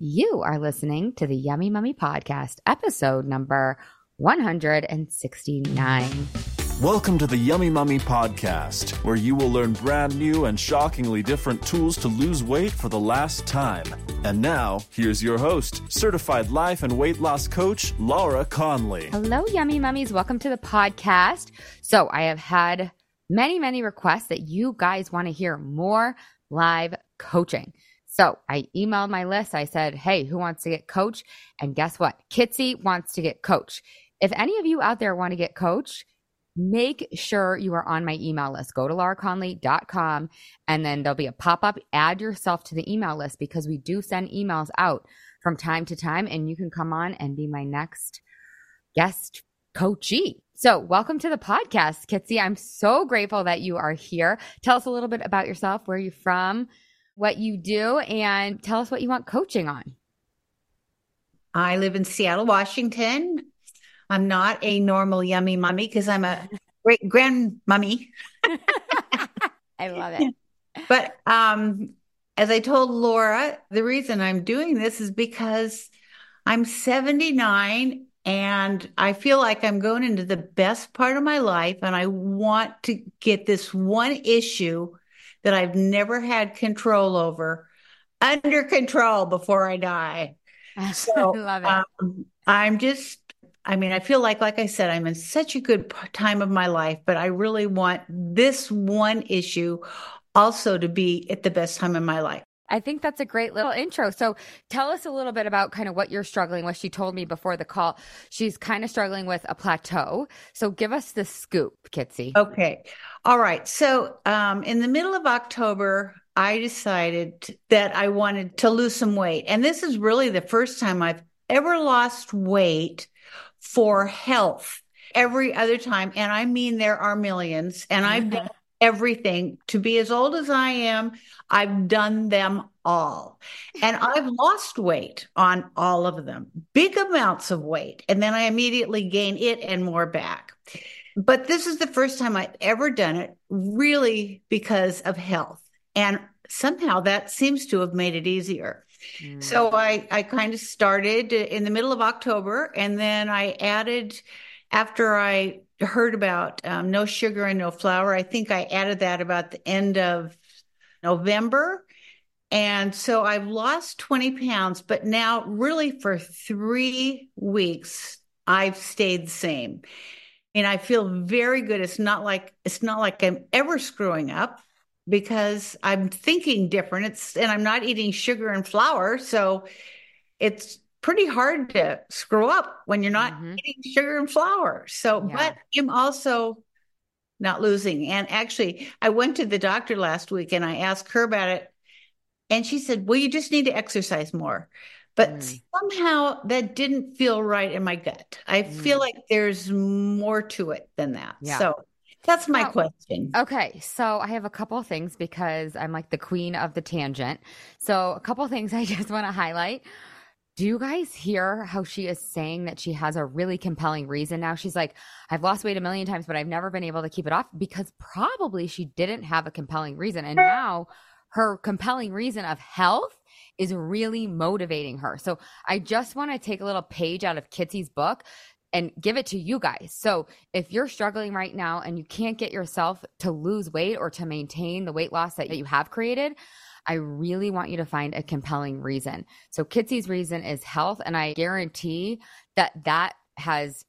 You are listening to the Yummy Mummy Podcast, episode number 169. Welcome to the Yummy Mummy Podcast, where you will learn brand new and shockingly different tools to lose weight for the last time. And now, here's your host, certified life and weight loss coach, Laura Conley. Hello, Yummy Mummies. Welcome to the podcast. So, I have had many, many requests that you guys want to hear more live coaching. So I emailed my list. I said, Hey, who wants to get coach? And guess what? Kitsy wants to get coach. If any of you out there want to get coach, make sure you are on my email list. Go to lauraconley.com and then there'll be a pop up. Add yourself to the email list because we do send emails out from time to time and you can come on and be my next guest coachee. So, welcome to the podcast, Kitsy. I'm so grateful that you are here. Tell us a little bit about yourself. Where are you from? What you do and tell us what you want coaching on. I live in Seattle, Washington. I'm not a normal yummy mummy because I'm a great grandmummy. I love it. But um, as I told Laura, the reason I'm doing this is because I'm 79 and I feel like I'm going into the best part of my life and I want to get this one issue that I've never had control over under control before I die. So love it. Um, I'm just, I mean, I feel like, like I said, I'm in such a good time of my life, but I really want this one issue also to be at the best time in my life. I think that's a great little intro. So tell us a little bit about kind of what you're struggling with. She told me before the call, she's kind of struggling with a plateau. So give us the scoop, Kitsy. Okay. All right. So um, in the middle of October, I decided that I wanted to lose some weight. And this is really the first time I've ever lost weight for health. Every other time, and I mean there are millions, and I've done everything. To be as old as I am, I've done them all. And I've lost weight on all of them, big amounts of weight. And then I immediately gain it and more back. But this is the first time I've ever done it really because of health. And somehow that seems to have made it easier. Mm. So I, I kind of started in the middle of October and then I added after I heard about um, no sugar and no flour. I think I added that about the end of November. And so I've lost 20 pounds, but now, really, for three weeks, I've stayed the same. And I feel very good. It's not like it's not like I'm ever screwing up because I'm thinking different. It's and I'm not eating sugar and flour, so it's pretty hard to screw up when you're not mm-hmm. eating sugar and flour. So, yeah. but I'm also not losing. And actually, I went to the doctor last week and I asked her about it. And she said, Well, you just need to exercise more. But mm. somehow that didn't feel right in my gut. I mm. feel like there's more to it than that. Yeah. So that's my question. Okay. So I have a couple of things because I'm like the queen of the tangent. So, a couple of things I just want to highlight. Do you guys hear how she is saying that she has a really compelling reason now? She's like, I've lost weight a million times, but I've never been able to keep it off because probably she didn't have a compelling reason. And now her compelling reason of health is really motivating her. So I just want to take a little page out of Kitsy's book and give it to you guys. So if you're struggling right now and you can't get yourself to lose weight or to maintain the weight loss that you have created, I really want you to find a compelling reason. So Kitsy's reason is health. And I guarantee that that has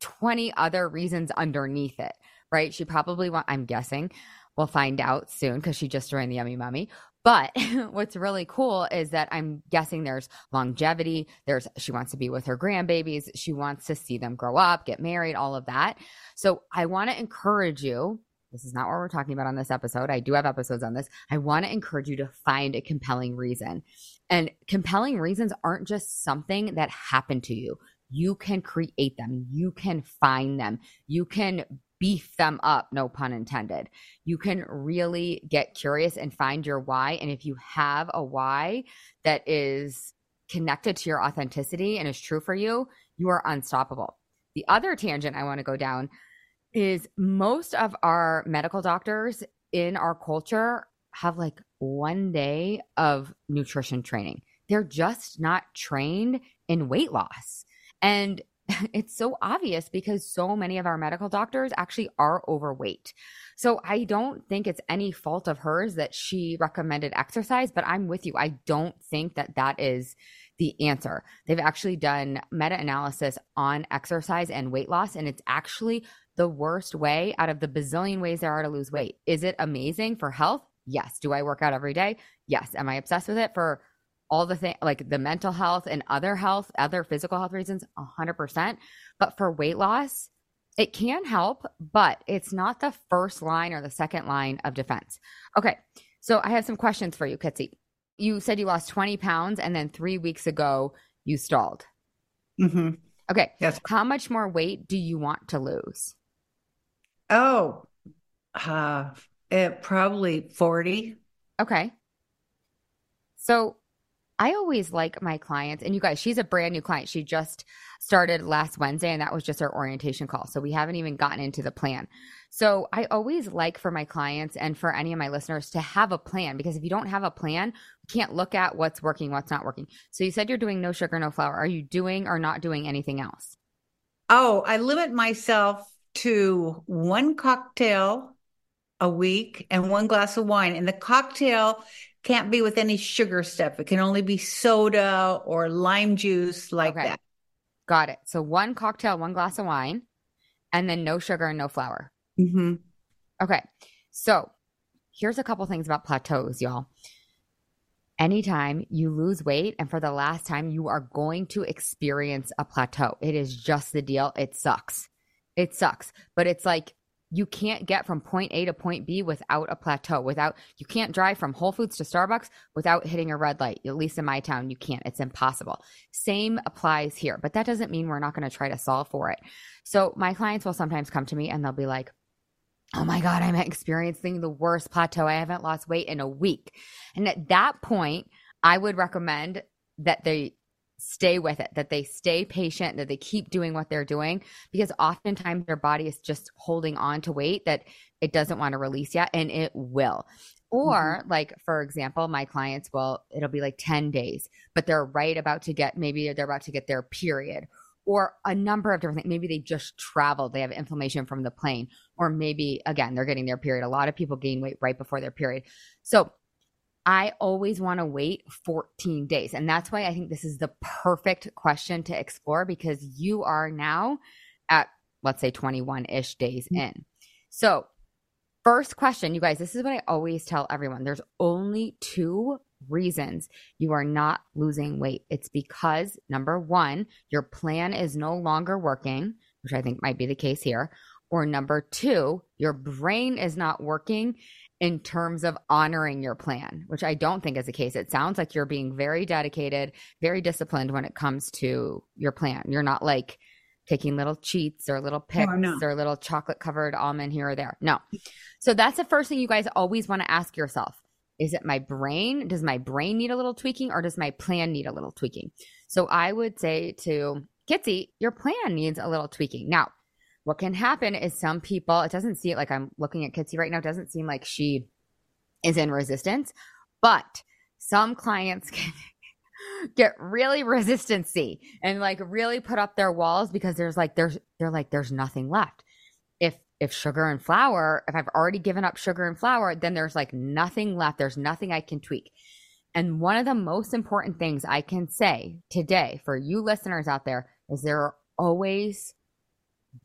20 other reasons underneath it, right? She probably want, I'm guessing, we'll find out soon because she just joined the Yummy Mummy. But what's really cool is that I'm guessing there's longevity. There's, she wants to be with her grandbabies. She wants to see them grow up, get married, all of that. So I want to encourage you this is not what we're talking about on this episode. I do have episodes on this. I want to encourage you to find a compelling reason. And compelling reasons aren't just something that happened to you. You can create them, you can find them, you can beef them up, no pun intended. You can really get curious and find your why. And if you have a why that is connected to your authenticity and is true for you, you are unstoppable. The other tangent I want to go down is most of our medical doctors in our culture have like one day of nutrition training. they're just not trained in weight loss. And it's so obvious because so many of our medical doctors actually are overweight. So I don't think it's any fault of hers that she recommended exercise, but I'm with you. I don't think that that is the answer. They've actually done meta analysis on exercise and weight loss, and it's actually the worst way out of the bazillion ways there are to lose weight. Is it amazing for health? Yes. Do I work out every day? Yes. Am I obsessed with it for all the thing like the mental health and other health, other physical health reasons? 100%. But for weight loss, it can help, but it's not the first line or the second line of defense. Okay. So I have some questions for you, Kitsy. You said you lost 20 pounds and then three weeks ago you stalled. Mm-hmm. Okay. Yes. How much more weight do you want to lose? Oh, uh, it probably 40. Okay. So I always like my clients, and you guys, she's a brand new client. She just started last Wednesday, and that was just our orientation call. So we haven't even gotten into the plan. So I always like for my clients and for any of my listeners to have a plan because if you don't have a plan, you can't look at what's working, what's not working. So you said you're doing no sugar, no flour. Are you doing or not doing anything else? Oh, I limit myself to one cocktail a week and one glass of wine. And the cocktail can't be with any sugar stuff. It can only be soda or lime juice like Okay. that. Got it. So one cocktail, one glass of wine, and then no sugar and no flour. Mm-hmm. Okay. So here's a couple things about plateaus, y'all. Anytime you lose weight, and for the last time, you are going to experience a plateau. It is just the deal. It sucks. It sucks. But it's like you can't get from point A to point B without a plateau, without, you can't drive from Whole Foods to Starbucks without hitting a red light. At least in my town, you can't. It's impossible. Same applies here, but that doesn't mean we're not going to try to solve for it. So my clients will sometimes come to me and they'll be like, oh my God, I'm experiencing the worst plateau. I haven't lost weight in a week. And at that point, I would recommend that they stay with it, that they stay patient, that they keep doing what they're doing, because oftentimes their body is just holding on to weight that it doesn't want to release yet, and it will. Or, mm-hmm. like, for example, my clients will, it'll be like 10 days, but they're right about to get, maybe they're about to get their period or a number of different things. Maybe they just traveled, they have inflammation from the plane, or maybe again, they're getting their period. A lot of people gain weight right before their period. So I always want to wait 14 days. And that's why I think this is the perfect question to explore because you are now at, let's say, 21 ish days mm-hmm. in. So, first question, you guys, this is what I always tell everyone there's only two reasons you are not losing weight. It's because number one, your plan is no longer working, which I think might be the case here. Or number two, your brain is not working in terms of honoring your plan, which I don't think is the case. It sounds like you're being very dedicated, very disciplined when it comes to your plan. You're not like taking little cheats or little picks no. or little chocolate covered almond here or there. No. So that's the first thing you guys always want to ask yourself. Is it my brain? Does my brain need a little tweaking or does my plan need a little tweaking? So I would say to Kitsy, your plan needs a little tweaking. Now, what can happen is some people, it doesn't seem like I'm looking at Kitsy right now, it doesn't seem like she is in resistance, but some clients can get really resistancy and like really put up their walls because there's like there's they're like there's nothing left. If if sugar and flour, if I've already given up sugar and flour, then there's like nothing left. There's nothing I can tweak. And one of the most important things I can say today for you listeners out there is there are always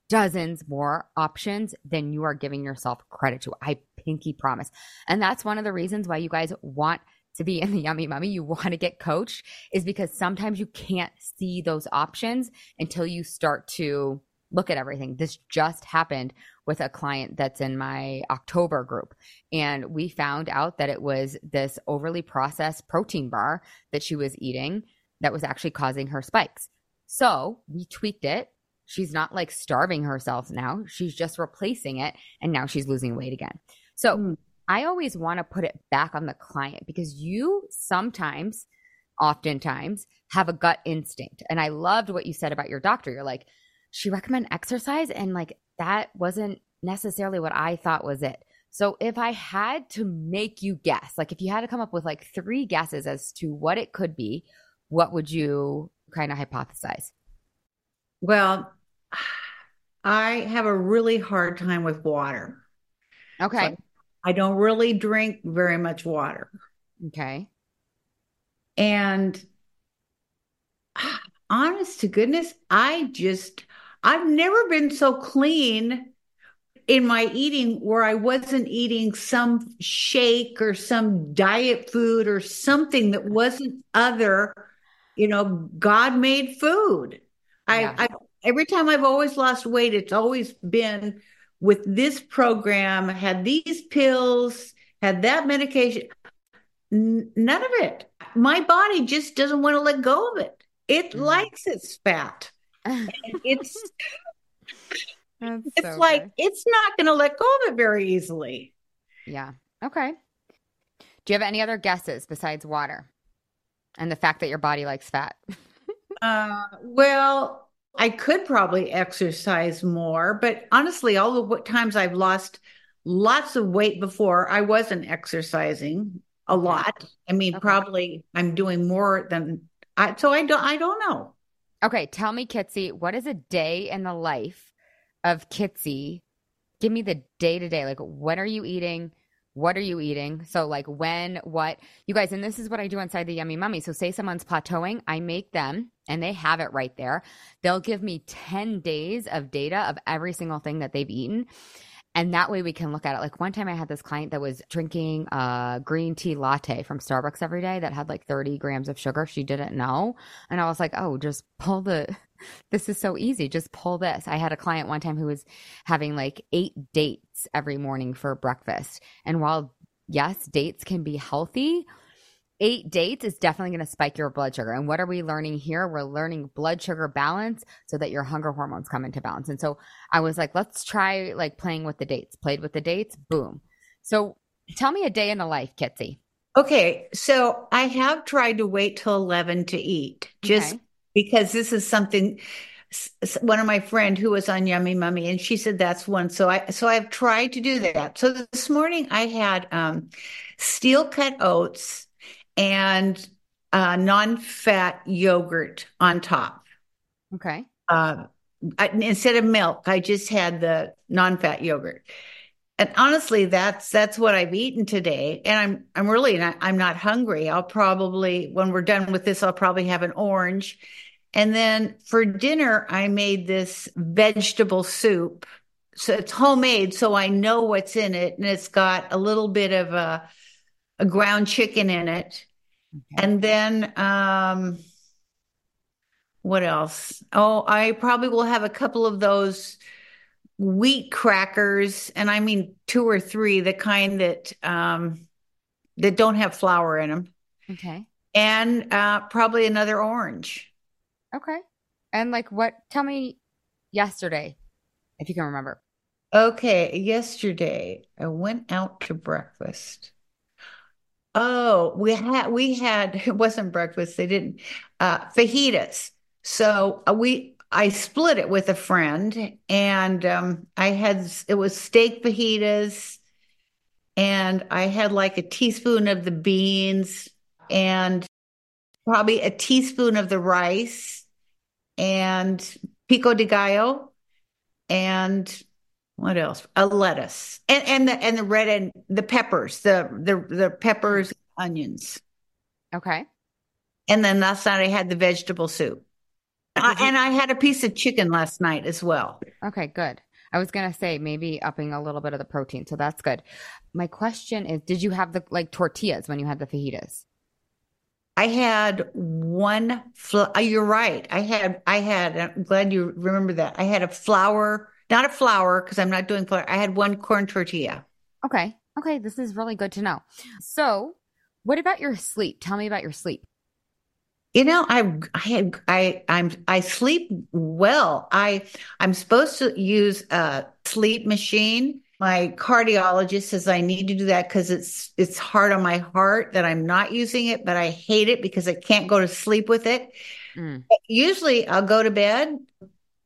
dozens more options than you are giving yourself credit to. I pinky promise. And that's one of the reasons why you guys want to be in the yummy mummy, you want to get coached is because sometimes you can't see those options until you start to look at everything. This just happened with a client that's in my October group. And we found out that it was this overly processed protein bar that she was eating that was actually causing her spikes. So we tweaked it. She's not like starving herself now. She's just replacing it. And now she's losing weight again. So Mm. I always want to put it back on the client because you sometimes, oftentimes, have a gut instinct. And I loved what you said about your doctor. You're like, she recommended exercise, and like that wasn't necessarily what I thought was it. So if I had to make you guess, like if you had to come up with like three guesses as to what it could be, what would you kind of hypothesize? Well, I have a really hard time with water. Okay. So I don't really drink very much water. Okay. And honest to goodness, I just, I've never been so clean in my eating where I wasn't eating some shake or some diet food or something that wasn't other, you know, God made food. Yeah. I, I every time I've always lost weight, it's always been with this program, had these pills, had that medication. N- none of it. My body just doesn't want to let go of it. It mm. likes its fat. it's That's it's so like good. it's not going to let go of it very easily. Yeah. Okay. Do you have any other guesses besides water and the fact that your body likes fat? uh, well, I could probably exercise more, but honestly, all the times I've lost lots of weight before, I wasn't exercising a lot. I mean, okay. probably I'm doing more than I. So I don't. I don't know. Okay, tell me, Kitsy, what is a day in the life of Kitsy? Give me the day to day. Like, when are you eating? What are you eating? So, like, when, what, you guys, and this is what I do inside the Yummy Mummy. So, say someone's plateauing, I make them, and they have it right there. They'll give me 10 days of data of every single thing that they've eaten. And that way we can look at it. Like one time I had this client that was drinking a green tea latte from Starbucks every day that had like 30 grams of sugar. She didn't know. And I was like, oh, just pull the, this is so easy. Just pull this. I had a client one time who was having like eight dates every morning for breakfast. And while yes, dates can be healthy, eight dates is definitely going to spike your blood sugar. And what are we learning here? We're learning blood sugar balance so that your hunger hormones come into balance. And so I was like, let's try like playing with the dates. Played with the dates, boom. So tell me a day in the life, Kitsy. Okay. So I have tried to wait till 11 to eat just okay. because this is something one of my friend who was on Yummy Mummy, and she said that's one. So I so I've tried to do that. So this morning I had um, steel cut oats and uh, non-fat yogurt on top. Okay. Uh, I, instead of milk, I just had the non-fat yogurt. And honestly, that's that's what I've eaten today, and I'm I'm really not I'm not hungry. I'll probably when we're done with this, I'll probably have an orange, and then for dinner, I made this vegetable soup. So it's homemade, so I know what's in it, and it's got a little bit of a a ground chicken in it. Okay. And then um what else? Oh, I probably will have a couple of those wheat crackers and I mean two or three, the kind that um that don't have flour in them. Okay. And uh probably another orange. Okay. And like what tell me yesterday if you can remember. Okay, yesterday I went out to breakfast. Oh, we had we had it wasn't breakfast. They didn't uh, fajitas. So uh, we I split it with a friend, and um, I had it was steak fajitas, and I had like a teaspoon of the beans and probably a teaspoon of the rice and pico de gallo and what else? A lettuce and and the and the red and the peppers, the the the peppers, onions. Okay. And then last night I had the vegetable soup, I, and I had a piece of chicken last night as well. Okay, good. I was gonna say maybe upping a little bit of the protein, so that's good. My question is, did you have the like tortillas when you had the fajitas? I had one. Fl- uh, you're right. I had. I had. I'm glad you remember that. I had a flour not a flour because I'm not doing flour. I had one corn tortilla. Okay. Okay. This is really good to know. So, what about your sleep? Tell me about your sleep. You know, I I had I I'm I sleep well. I I'm supposed to use a sleep machine. My cardiologist says I need to do that because it's it's hard on my heart that I'm not using it, but I hate it because I can't go to sleep with it. Mm. Usually I'll go to bed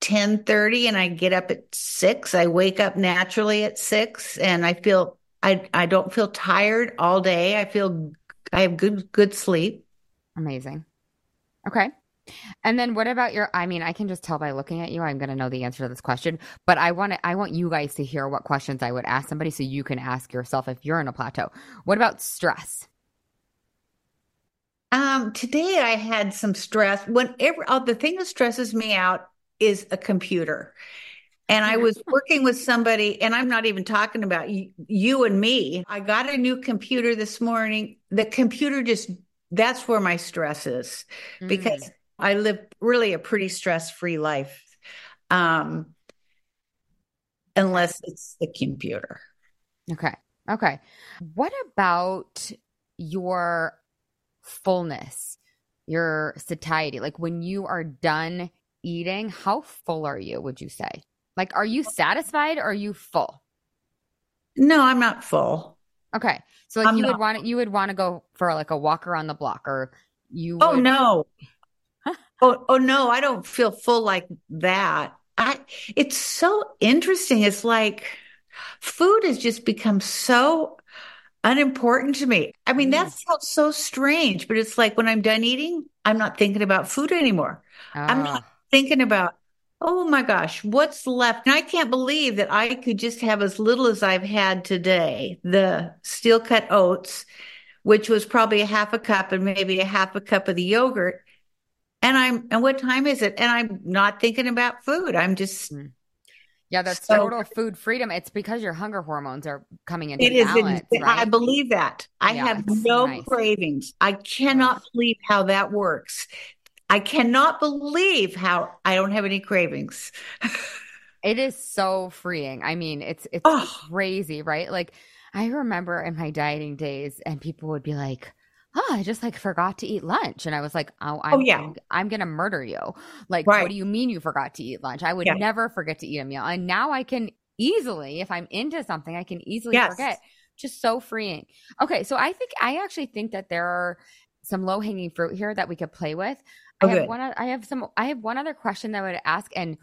10:30 and I get up at 6. I wake up naturally at 6 and I feel I I don't feel tired all day. I feel I have good good sleep. Amazing. Okay. And then what about your I mean, I can just tell by looking at you I'm going to know the answer to this question, but I want to I want you guys to hear what questions I would ask somebody so you can ask yourself if you're in a plateau. What about stress? Um, today I had some stress. Whenever oh, the thing that stresses me out is a computer. And I was working with somebody, and I'm not even talking about you, you, and me. I got a new computer this morning. The computer just, that's where my stress is because mm. I live really a pretty stress free life. Um, unless it's the computer. Okay. Okay. What about your fullness, your satiety? Like when you are done eating, how full are you, would you say? Like, are you satisfied or are you full? No, I'm not full. Okay. So like I'm you not. would want you would want to go for like a walk around the block or you Oh would... no. oh, oh no, I don't feel full like that. I it's so interesting. It's like food has just become so unimportant to me. I mean, mm. that sounds so strange, but it's like when I'm done eating, I'm not thinking about food anymore. I'm not ah. Thinking about Oh my gosh, what's left? And I can't believe that I could just have as little as I've had today the steel cut oats, which was probably a half a cup and maybe a half a cup of the yogurt. And I'm, and what time is it? And I'm not thinking about food. I'm just. Mm. Yeah, that's so, total food freedom. It's because your hunger hormones are coming into it balance. Is, right? I believe that. I yeah, have no nice. cravings. I cannot believe how that works. I cannot believe how I don't have any cravings. it is so freeing. I mean, it's it's oh. crazy, right? Like I remember in my dieting days and people would be like, oh, I just like forgot to eat lunch. And I was like, oh, I'm, oh, yeah. I'm, I'm going to murder you. Like, right. what do you mean you forgot to eat lunch? I would yeah. never forget to eat a meal. And now I can easily, if I'm into something, I can easily yes. forget. Just so freeing. Okay. So I think, I actually think that there are some low hanging fruit here that we could play with. I have one. I have some. I have one other question that I would ask, and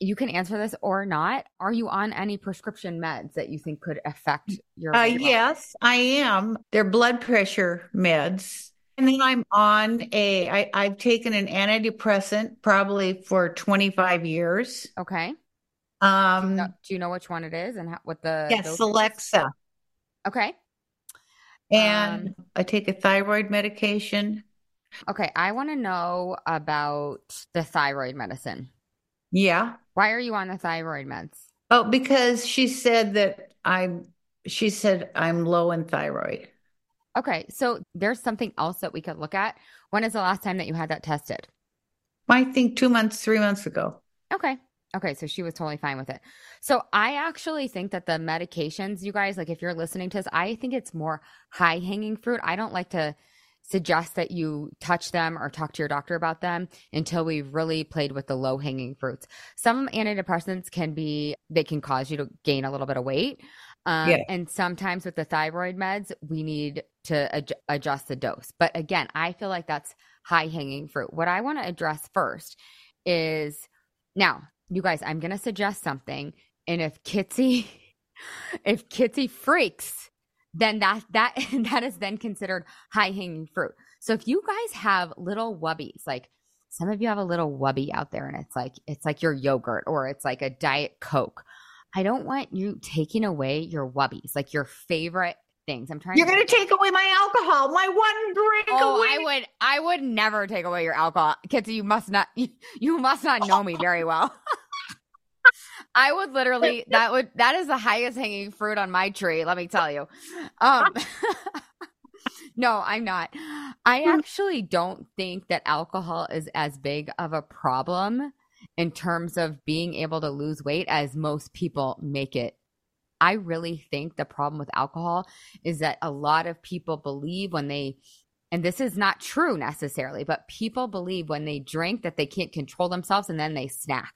you can answer this or not. Are you on any prescription meds that you think could affect your? Uh, yes, I am. They're blood pressure meds. And then I'm on a. I, I've taken an antidepressant probably for 25 years. Okay. Um. Do you know, do you know which one it is and how, what the? Yes, Celexa. Okay. And um, I take a thyroid medication. Okay, I want to know about the thyroid medicine. Yeah. Why are you on the thyroid meds? Oh, because she said that I'm she said I'm low in thyroid. Okay, so there's something else that we could look at. When is the last time that you had that tested? I think 2 months, 3 months ago. Okay. Okay, so she was totally fine with it. So I actually think that the medications, you guys, like if you're listening to this, I think it's more high hanging fruit. I don't like to suggest that you touch them or talk to your doctor about them until we've really played with the low hanging fruits. Some antidepressants can be, they can cause you to gain a little bit of weight. Um, yeah. And sometimes with the thyroid meds, we need to ad- adjust the dose. But again, I feel like that's high hanging fruit. What I want to address first is now, you guys, I'm going to suggest something. And if Kitsy, if Kitsy freaks, then that that that is then considered high hanging fruit. So if you guys have little wubbies, like some of you have a little wubby out there and it's like it's like your yogurt or it's like a diet coke. I don't want you taking away your wubbies, like your favorite things. I'm trying. You're going to take away my alcohol, my one drink. Oh, away. I would, I would never take away your alcohol, Kitsy. You must not, you, you must not know me very well. I would literally that would that is the highest hanging fruit on my tree, let me tell you. Um No, I'm not. I hmm. actually don't think that alcohol is as big of a problem in terms of being able to lose weight as most people make it. I really think the problem with alcohol is that a lot of people believe when they and this is not true necessarily, but people believe when they drink that they can't control themselves and then they snack.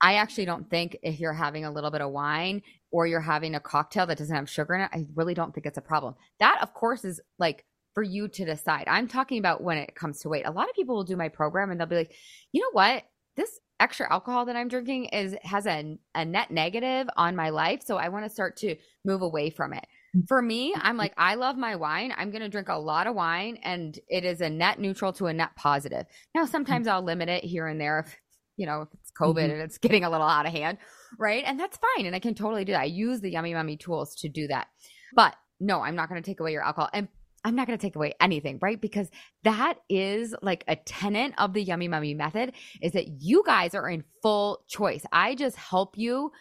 I actually don't think if you're having a little bit of wine or you're having a cocktail that doesn't have sugar in it, I really don't think it's a problem. That, of course, is like for you to decide. I'm talking about when it comes to weight. A lot of people will do my program and they'll be like, you know what? This extra alcohol that I'm drinking is has a, a net negative on my life. So I want to start to move away from it. Mm-hmm. For me, I'm like, I love my wine. I'm going to drink a lot of wine and it is a net neutral to a net positive. Now, sometimes mm-hmm. I'll limit it here and there if, you know, if it's COVID mm-hmm. and it's getting a little out of hand, right? And that's fine. And I can totally do that. I use the Yummy Mummy tools to do that. But no, I'm not going to take away your alcohol. And I'm not going to take away anything, right? Because that is like a tenet of the Yummy Mummy method is that you guys are in full choice. I just help you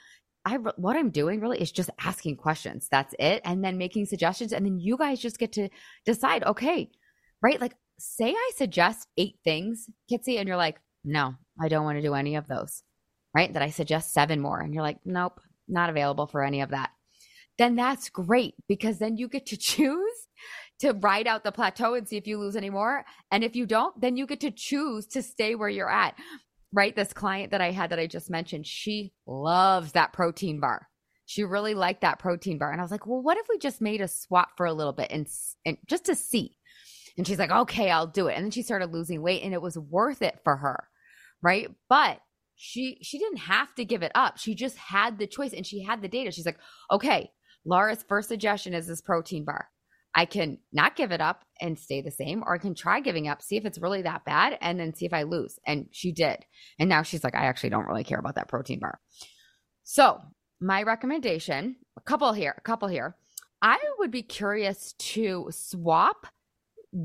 I what I'm doing really is just asking questions. That's it. And then making suggestions. And then you guys just get to decide, okay, right? Like say I suggest eight things, Kitsy, and you're like, no, I don't want to do any of those. Right. That I suggest seven more. And you're like, nope, not available for any of that. Then that's great because then you get to choose to ride out the plateau and see if you lose any more. And if you don't, then you get to choose to stay where you're at right? This client that I had that I just mentioned, she loves that protein bar. She really liked that protein bar. And I was like, well, what if we just made a swap for a little bit and, and just to see? And she's like, okay, I'll do it. And then she started losing weight and it was worth it for her. Right. But she, she didn't have to give it up. She just had the choice and she had the data. She's like, okay, Laura's first suggestion is this protein bar. I can not give it up and stay the same, or I can try giving up, see if it's really that bad, and then see if I lose. And she did. And now she's like, I actually don't really care about that protein bar. So, my recommendation a couple here, a couple here. I would be curious to swap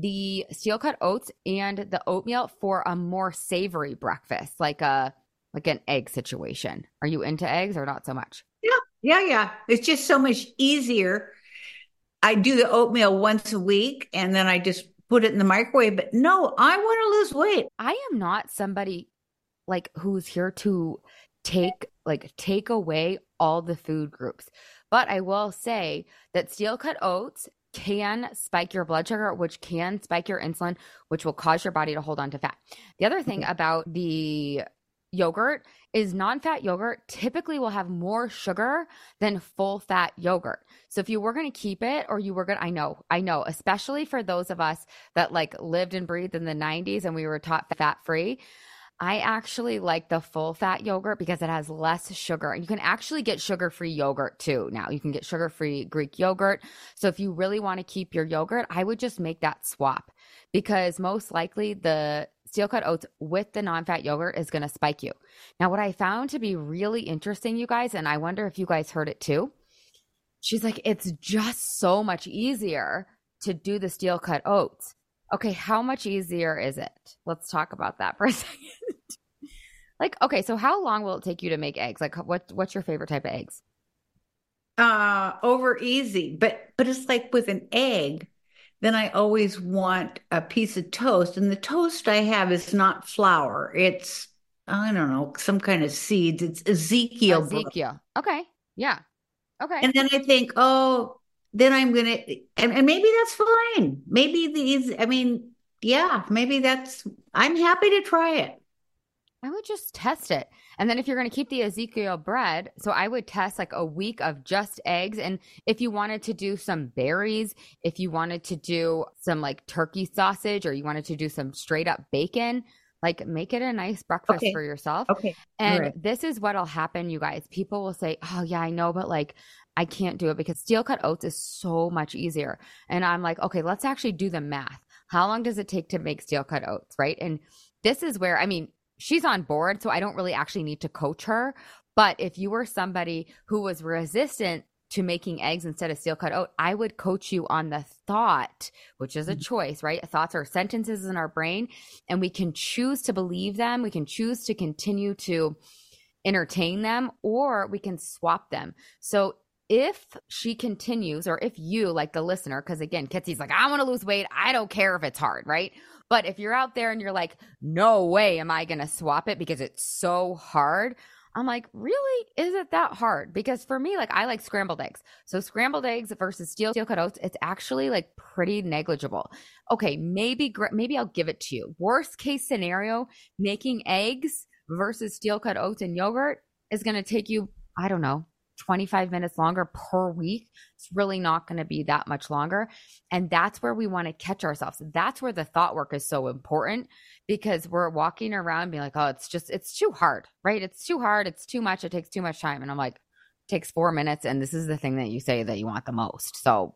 the steel cut oats and the oatmeal for a more savory breakfast, like a like an egg situation. Are you into eggs or not so much? Yeah, yeah, yeah. It's just so much easier I do the oatmeal once a week and then I just put it in the microwave. But no, I want to lose weight. I am not somebody like who's here to take like take away all the food groups. But I will say that steel cut oats can spike your blood sugar, which can spike your insulin, which will cause your body to hold on to fat. The other thing about the yogurt is non-fat yogurt typically will have more sugar than full fat yogurt. So if you were going to keep it or you were going to I know, I know, especially for those of us that like lived and breathed in the 90s and we were taught fat free, I actually like the full fat yogurt because it has less sugar. You can actually get sugar free yogurt too. Now you can get sugar free Greek yogurt. So if you really want to keep your yogurt, I would just make that swap because most likely the steel cut oats with the non fat yogurt is going to spike you. Now, what I found to be really interesting, you guys, and I wonder if you guys heard it too. She's like, it's just so much easier to do the steel cut oats. Okay, how much easier is it? Let's talk about that for a second. like, okay, so how long will it take you to make eggs? Like, what what's your favorite type of eggs? Uh, over easy, but but it's like with an egg then I always want a piece of toast. And the toast I have is not flour. It's, I don't know, some kind of seeds. It's Ezekiel. Ezekiel. Okay. Yeah. Okay. And then I think, oh, then I'm going to, and, and maybe that's fine. Maybe these, I mean, yeah, maybe that's, I'm happy to try it. I would just test it. And then if you're going to keep the Ezekiel bread, so I would test like a week of just eggs. And if you wanted to do some berries, if you wanted to do some like turkey sausage or you wanted to do some straight up bacon, like make it a nice breakfast okay. for yourself. Okay. And right. this is what'll happen, you guys. People will say, Oh, yeah, I know, but like, I can't do it because steel cut oats is so much easier. And I'm like, okay, let's actually do the math. How long does it take to make steel cut oats? Right. And this is where, I mean, she's on board, so I don't really actually need to coach her. But if you were somebody who was resistant to making eggs instead of steel cut oat, I would coach you on the thought, which is a mm-hmm. choice, right? Thoughts are sentences in our brain, and we can choose to believe them. We can choose to continue to entertain them, or we can swap them. So if she continues, or if you, like the listener, because again, Kitsy's like, I want to lose weight. I don't care if it's hard, right? But if you're out there and you're like, no way am I going to swap it because it's so hard. I'm like, really? Is it that hard? Because for me, like, I like scrambled eggs. So scrambled eggs versus steel steel cut oats, it's actually like pretty negligible. Okay, maybe maybe I'll give it to you. Worst case scenario, making eggs versus steel cut oats and yogurt is going to take you, I don't know, 25 minutes longer per week, it's really not going to be that much longer. And that's where we want to catch ourselves. That's where the thought work is so important because we're walking around being like, oh, it's just, it's too hard, right? It's too hard. It's too much. It takes too much time. And I'm like, takes four minutes, and this is the thing that you say that you want the most. So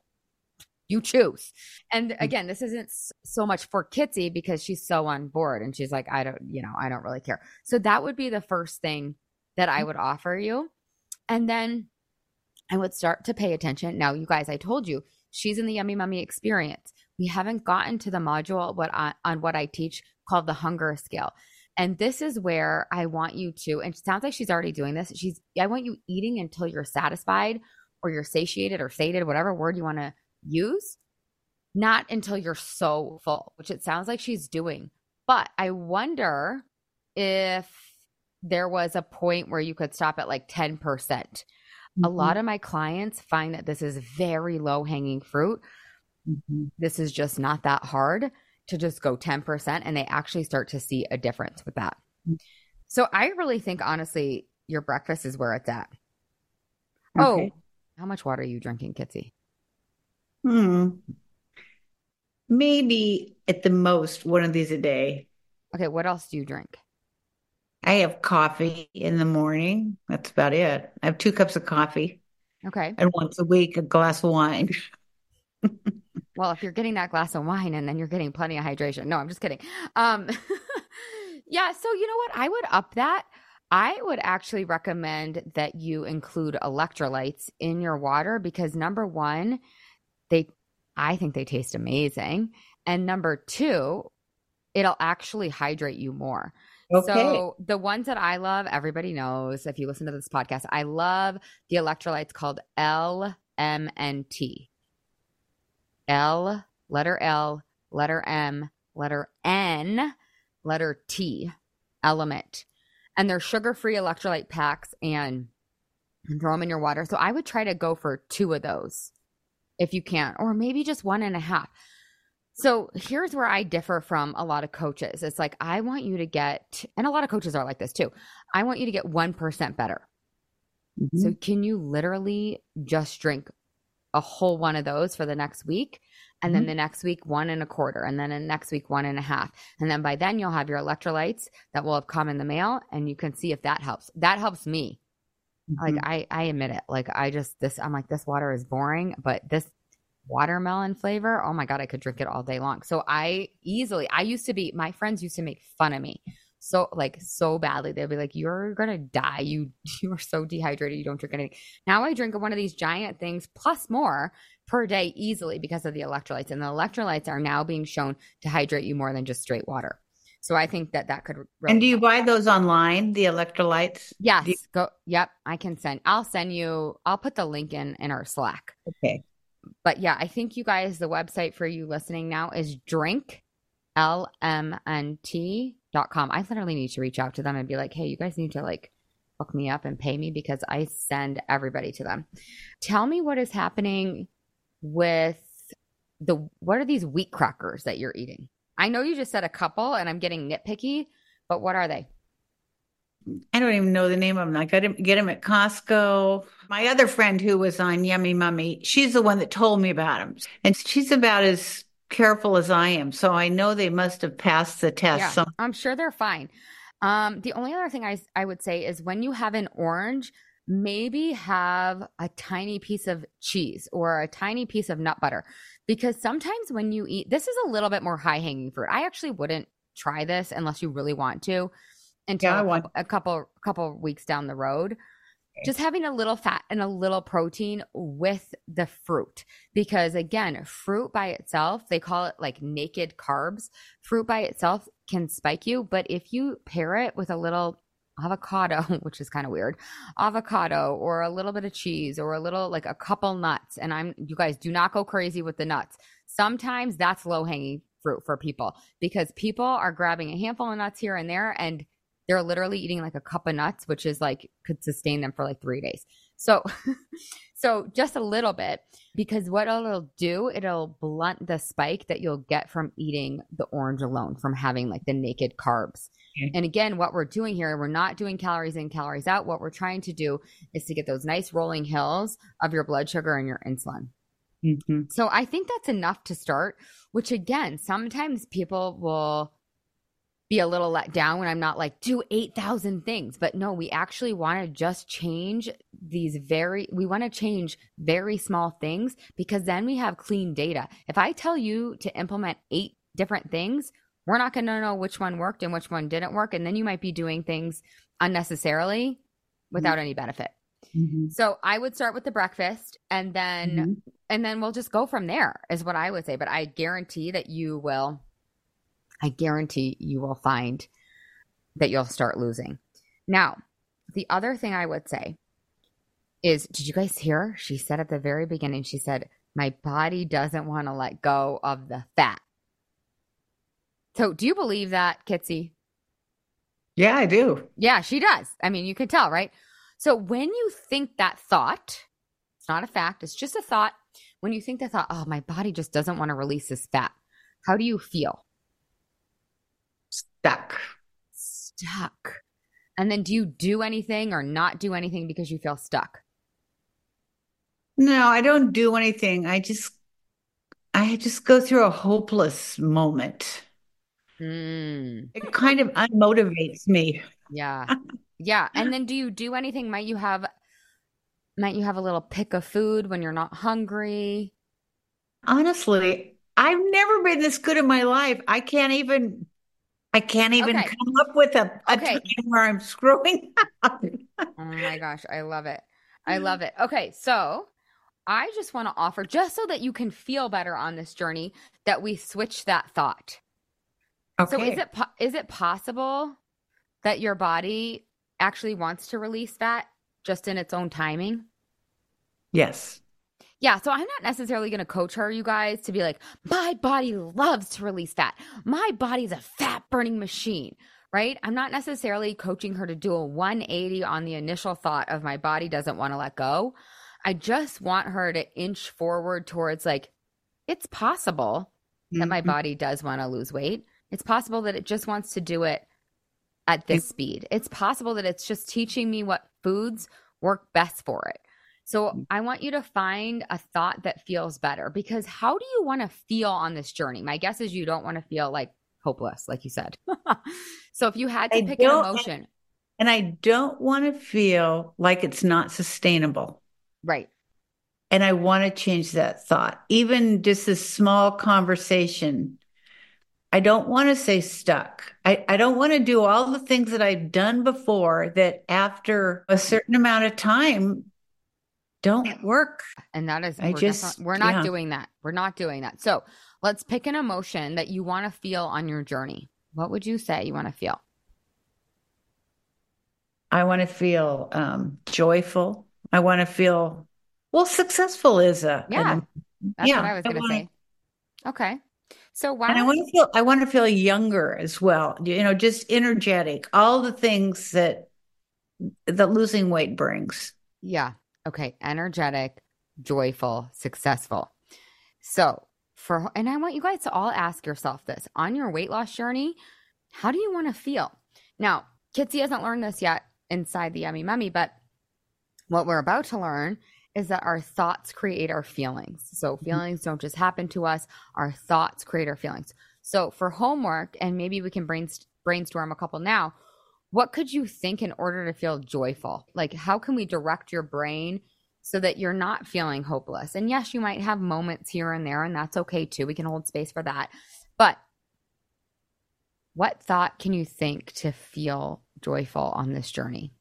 you choose. And Mm-hmm. again, this isn't so much for Kitsy because she's so on board and she's like, I don't, you know, I don't really care. So that would be the first thing that. I would offer you. And then I would start to pay attention. Now, you guys, I told you she's in the Yummy Mummy experience. We haven't gotten to the module what I, on what I teach called the hunger scale. And this is where I want you to, and it sounds like she's already doing this. She's, I want you eating until you're satisfied or you're satiated or sated, whatever word you want to use, not until you're so full, which it sounds like she's doing. But I wonder if there was a point where you could stop at like 10%. A Mhm. lot of my clients find that this is very low hanging fruit. Mhm. This is just not that hard to just go 10%, and they actually start to see a difference with that. Mm. So I really think, honestly, your breakfast is where it's at. Okay. Oh, how much water are you drinking, Kitsy? Hmm. Maybe at the most one of these a day. Okay, what else do you drink? I have coffee in the morning. That's about it. I have two cups of coffee Okay. and once a week a glass of wine. Well, if you're getting that glass of wine and then you're getting plenty of hydration. No, I'm just kidding. Um yeah, so you know what? I would up that. I would actually recommend that you include electrolytes in your water because number 1, they I think they taste amazing. And number 2, it'll actually hydrate you more. Okay. So the ones that I love, everybody knows if you listen to this podcast, I love the electrolytes called LMNT. L, letter L, letter M, letter N, letter T, element. And they're sugar free electrolyte packs and throw them in your water. So I would try to go for two of those if you can, or maybe just one and a half. So here's where I differ from a lot of coaches. It's like, I want you to get, and a lot of coaches are like this too. I want you to get 1% better. Mhm. So can you literally just drink a whole one of those for the next week? And then Mhm. the next week, one and a quarter. And then the next week, one and a half. And then by then, you'll have your electrolytes that will have come in the mail and you can see if that helps. That helps me. Like, Mhm. I, I admit it. Like, I just, this, I'm like, this water is boring, but this watermelon flavor, oh my God, I could drink it all day long. So I easily, I used to be, my friends used to make fun of me so like so badly. They'd be like, "You're gonna die. You you are so dehydrated. You don't drink anything." Now I drink one of these giant things plus more per day easily because of the electrolytes, and the electrolytes are now being shown to hydrate you more than just straight water. So I think that that could. Really And do you buy those online, the electrolytes? Yes. you- go. Yep. I can send. I'll send you. I'll put the link in in our Slack. Okay. But yeah, I think you guys. The website for you listening now is drink lmnt.com. I literally need to reach out to them and be like, hey, you guys need to like hook me up and pay me because I send everybody to them. Tell me what is happening with the what are these wheat crackers that you're eating? I know you just said a couple and I'm getting nitpicky, but what are they? I don't even know the name of them. I got to get them at Costco. My other friend who was on Yummy Mummy, she's the one that told me about them. And she's about as careful as I am. So I know they must have passed the test. Yeah, Some- I'm sure they're fine. Um, the only other thing I I would say is when you have an orange, maybe have a tiny piece of cheese or a tiny piece of nut butter, because sometimes when you eat, this is a little bit more high hanging fruit. I actually wouldn't try this unless you really want to, until Yeah, a, couple, a couple couple weeks down the road. Just having a little fat and a little protein with the fruit. Because again, fruit by itself, they call it like naked carbs. Fruit by itself can spike you, but if you pair it with a little avocado, which is kind of weird, avocado or a little bit of cheese or a little like a couple nuts, and I'm you guys do not go crazy with the nuts. Sometimes that's low hanging fruit for people because people are grabbing a handful of nuts here and there and they're literally eating like a cup of nuts, which is like could sustain them for like three days. So, so just a little bit because what it'll do, it'll blunt the spike that you'll get from eating the orange alone, from having like the naked carbs. Okay. And again, what we're doing here, we're not doing calories in, calories out. What we're trying to do is to get those nice rolling hills of your blood sugar and your insulin. Mhm. So I think that's enough to start, which again, sometimes people will be a little let down when I'm not like, do 8,000 things. But no, we actually want to just change these very we want to change very small things because then we have clean data. If I tell you to implement eight different things, we're not going to know which one worked and which one didn't work and then you might be doing things unnecessarily without mm-hmm. any benefit. Mm-hmm. So I would start with the breakfast and then mm-hmm. and then we'll just go from there is what I would say, but I guarantee that you will I guarantee you will find that you'll start losing. Now, the other thing I would say is did you guys hear? She said at the very beginning, she said, My body doesn't want to let go of the fat. So do you believe that, Kitsy? Yeah, I do. Yeah, she does. I mean, you can tell, right? So when you think that thought, it's not a fact, it's just a thought. When you think that thought, oh, my body just doesn't want to release this fat, how do you feel? Stuck. Stuck. And then do you do anything or not do anything because you feel stuck? No, I don't do anything. I just I just go through a hopeless moment. Mm. It kind of unmotivates me. Yeah. Yeah. And then do you do anything? Might you have might you have a little pick of food when you're not hungry? Honestly, I've never been this good in my life. I can't even I can't even okay. come up with a, a okay. time where I'm screwing up. oh my gosh, I love it. I love it. Okay, so I just want to offer, just so that you can feel better on this journey, that we switch that thought. Okay. So is it is it possible that your body actually wants to release fat just in its own timing? Yes. Yeah, so I'm not necessarily going to coach her, you guys, to be like, my body loves to release fat. My body's a fat burning machine, right? I'm not necessarily coaching her to do a 180 on the initial thought of my body doesn't want to let go. I just want her to inch forward towards like, it's possible mm-hmm. that my mm-hmm. body does want to lose weight. It's possible that it just wants to do it at this speed. It's possible that it's just teaching me what foods work best for it. So mm. I want you to find a thought that feels better because how do you want to feel on this journey? My guess is you don't want to feel like hopeless, like you said. so if you had to I pick an emotion. And I don't want to feel like it's not sustainable. Right. And I want to change that thought. Even just a small conversation I don't want to say stuck. I, I don't want to do all the things that I've done before that after a certain amount of time don't work. And that is, I we're just, we're not yeah. doing that. We're not doing that. So let's pick an emotion that you want to feel on your journey. What would you say you want to feel? I want to feel um, joyful. I want to feel, well, successful is a, yeah. An, that's yeah, what I was going to say. Okay. So why? And I want to feel I want to feel younger as well. You know, just energetic. All the things that that losing weight brings. Yeah. Okay. Energetic, joyful, successful. So for and I want you guys to all ask yourself this on your weight loss journey. How do you want to feel? Now, Kitsy hasn't learned this yet inside the Yummy Mummy, but what we're about to learn is that our thoughts create our feelings. So mm-hmm. feelings don't just happen to us, our thoughts create our feelings. So for homework, and maybe we can brainstorm a couple now, what could you think in order to feel joyful? Like, how can we direct your brain so that you're not feeling hopeless? And yes, you might have moments here and there, and that's okay too. We can hold space for that. But what thought can you think to feel joyful on this journey?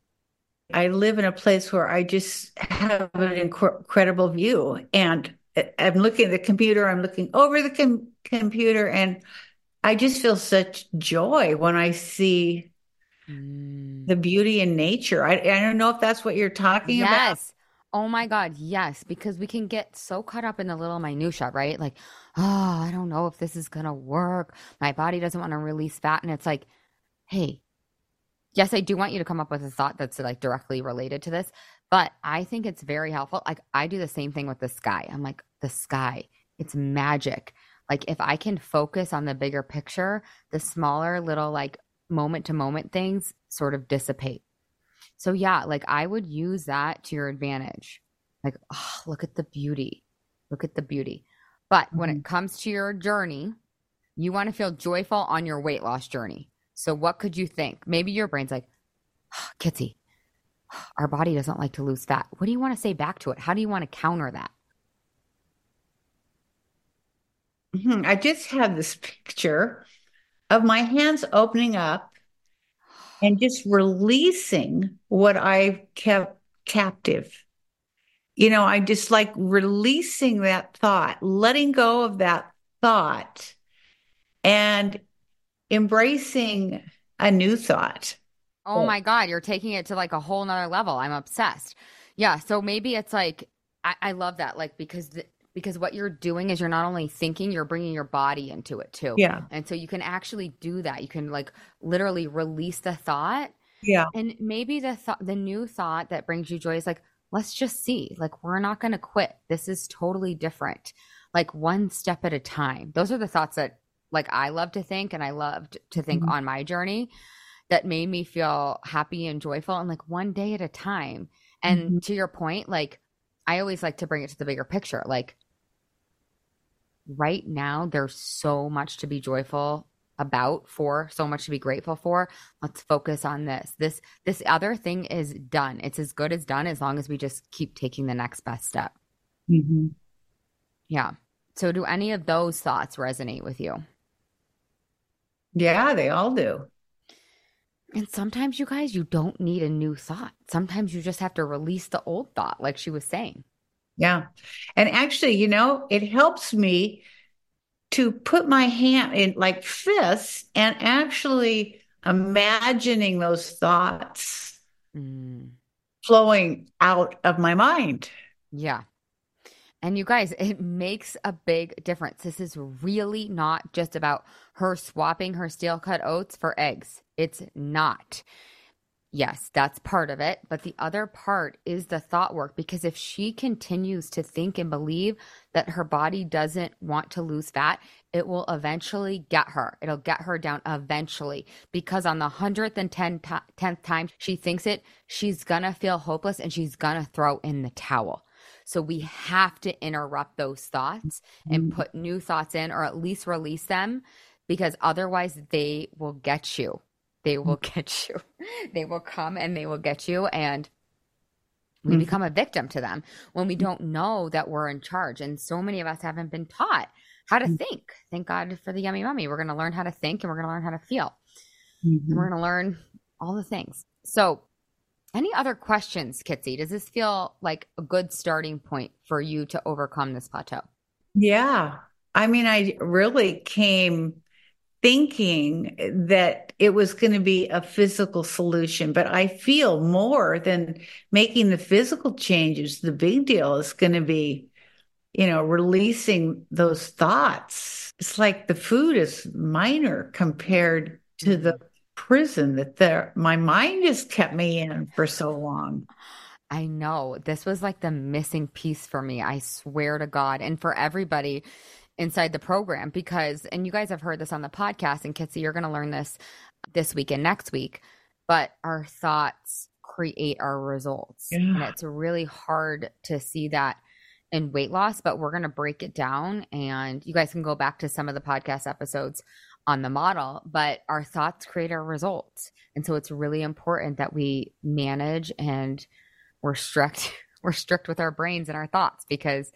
I live in a place where I just have an incredible view. And I'm looking at the computer, I'm looking over the com- computer, and I just feel such joy when I see mm. the beauty in nature. I, I, don't know if that's what you're talking yes. about. Yes. Oh my God, yes, because we can get so caught up in the little minutia, right? Like, oh, I don't know if this is gonna work. My body doesn't want to release fat, and it's like, hey, yes, I do want you to come up with a thought that's like directly related to this, but I think it's very helpful. Like I do the same thing with the sky. I'm like, the sky, it's magic. Like if I can focus on the bigger picture, the smaller little like moment to moment things sort of dissipate. So yeah, like I would use that to your advantage. Like, oh, look at the beauty. Look at the beauty. But mm-hmm. when it mm-hmm. comes to your journey, you want to feel joyful on your weight loss journey. So what could you think? Maybe your brain's like, oh, Kitsy, our body doesn't like to lose fat. What do you want to say back to it? How do you want to counter that? Mm-hmm. I just have this picture of my hands opening up and just releasing what I've kept captive. You know, I just like releasing that thought, letting go of that thought and embracing a new thought. Oh my God, you're taking it to like a whole nother level. I'm obsessed. Yeah. So maybe it's like, I, I love that. Like, because the, because what you're doing is you're not only thinking you're bringing your body into it too. Yeah. And so you can actually do that. You can like literally release the thought. Yeah. And maybe the thought the new thought that brings you joy is like let's just see. Like we're not going to quit. This is totally different. Like one step at a time. Those are the thoughts that like i love to think and i loved to think mm-hmm. on my journey that made me feel happy and joyful and like one day at a time. And mm-hmm. to your point like i always like to bring it to the bigger picture. Like right now there's so much to be joyful about for so much to be grateful for. Let's focus on this. This this other thing is done. It's as good as done as long as we just keep taking the next best step. Mm-hmm. yeah. So do any of those thoughts resonate with you? Yeah they all do. And sometimes you guys you don't need a new thought. Sometimes you just have to release the old thought like she was saying yeah. And actually, you know, it helps me to put my hand in like fists and actually imagining those thoughts mm. flowing out of my mind. Yeah. And you guys, it makes a big difference. This is really not just about her swapping her steel cut oats for eggs. It's not. Yes, that's part of it. But the other part is the thought work because if she continues to think and believe that her body doesn't want to lose fat, it will eventually get her. It'll get her down eventually because on the 110th time she thinks it, she's going to feel hopeless and she's going to throw in the towel. So we have to interrupt those thoughts and mm. put new thoughts in or at least release them because otherwise they will get you they will get you. They will come and they will get you. And we mm-hmm. become a victim to them when we don't know that we're in charge. And so many of us haven't been taught how to mm-hmm. think. Thank God for the yummy mummy. We're going to learn how to think and we're going to learn how to feel. Mm-hmm. we're going to learn all the things. So, any other questions, Kitsy? Does this feel like a good starting point for you to overcome this plateau? Yeah. I mean, I really came thinking that it was going to be a physical solution, but I feel more than making the physical changes. The big deal is going to be, you know, releasing those thoughts. It's like the food is minor compared to the prison that there my mind has kept me in for so long. I know. This was like the missing piece for me. I swear to God. And for everybody, inside the program because, and you guys have heard this on the podcast, and Kitsy, you're going to learn this this week and next week, but our thoughts create our results. Yeah. And it's really hard to see that in weight loss, but we're going to break it down. And you guys can go back to some of the podcast episodes on the model, but our thoughts create our results. And so it's really important that we manage and we're strict. We're strict with our brains and our thoughts because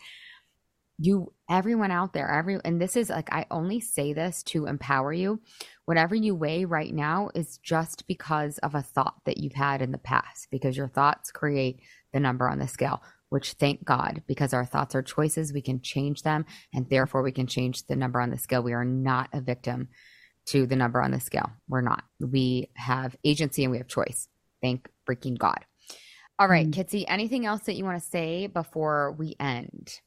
you everyone out there every and this is like i only say this to empower you. Whatever you weigh right now is just because of a thought that you've had in the past because your thoughts create the number on the scale which thank god because our thoughts are choices we can change them and therefore we can change the number on the scale. We are not a victim to the number on the scale. We're not. We have agency and we have choice. Thank freaking god. All right mm. kitsy anything else that you want to say before we end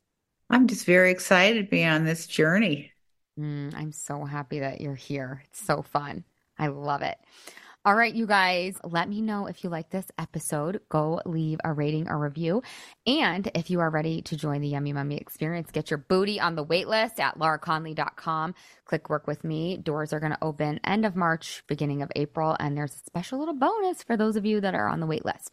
I'm just very excited to be on this journey. Mm, I'm so happy that you're here. It's so fun. I love it. All right, you guys, let me know if you like this episode. Go leave a rating or review. And if you are ready to join the Yummy Mummy experience, get your booty on the waitlist at lauraconley.com. Click work with me. Doors are going to open end of March, beginning of April. And there's a special little bonus for those of you that are on the waitlist.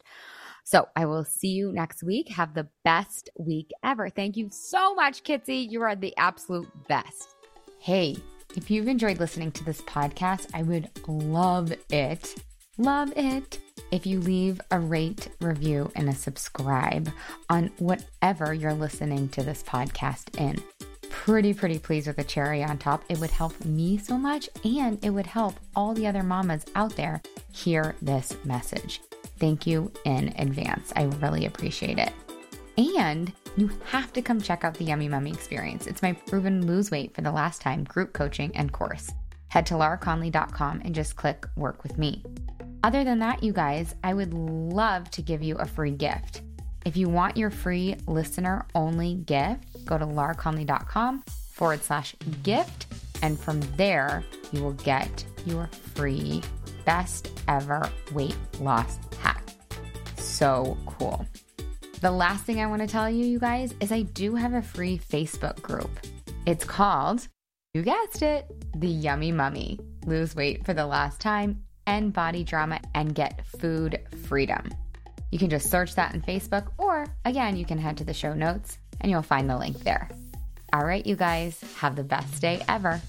So I will see you next week. Have the best week ever. Thank you so much, Kitsy. You are the absolute best. Hey, if you've enjoyed listening to this podcast, I would love it love it if you leave a rate, review, and a subscribe on whatever you're listening to this podcast in. Pretty, pretty pleased with the cherry on top. It would help me so much and it would help all the other mamas out there hear this message. Thank you in advance. I really appreciate it. And you have to come check out the Yummy Mummy experience. It's my proven lose weight for the last time group coaching and course. Head to lauraconley.com and just click work with me. Other than that, you guys, I would love to give you a free gift. If you want your free listener only gift, go to lauraconley.com forward slash gift. And from there, you will get your free best ever weight loss hack. So cool. The last thing I want to tell you, you guys, is I do have a free Facebook group. It's called, you guessed it, The Yummy Mummy. Lose weight for the last time, end body drama, and get food freedom. You can just search that in Facebook, or again, you can head to the show notes and you'll find the link there. All right, you guys, have the best day ever.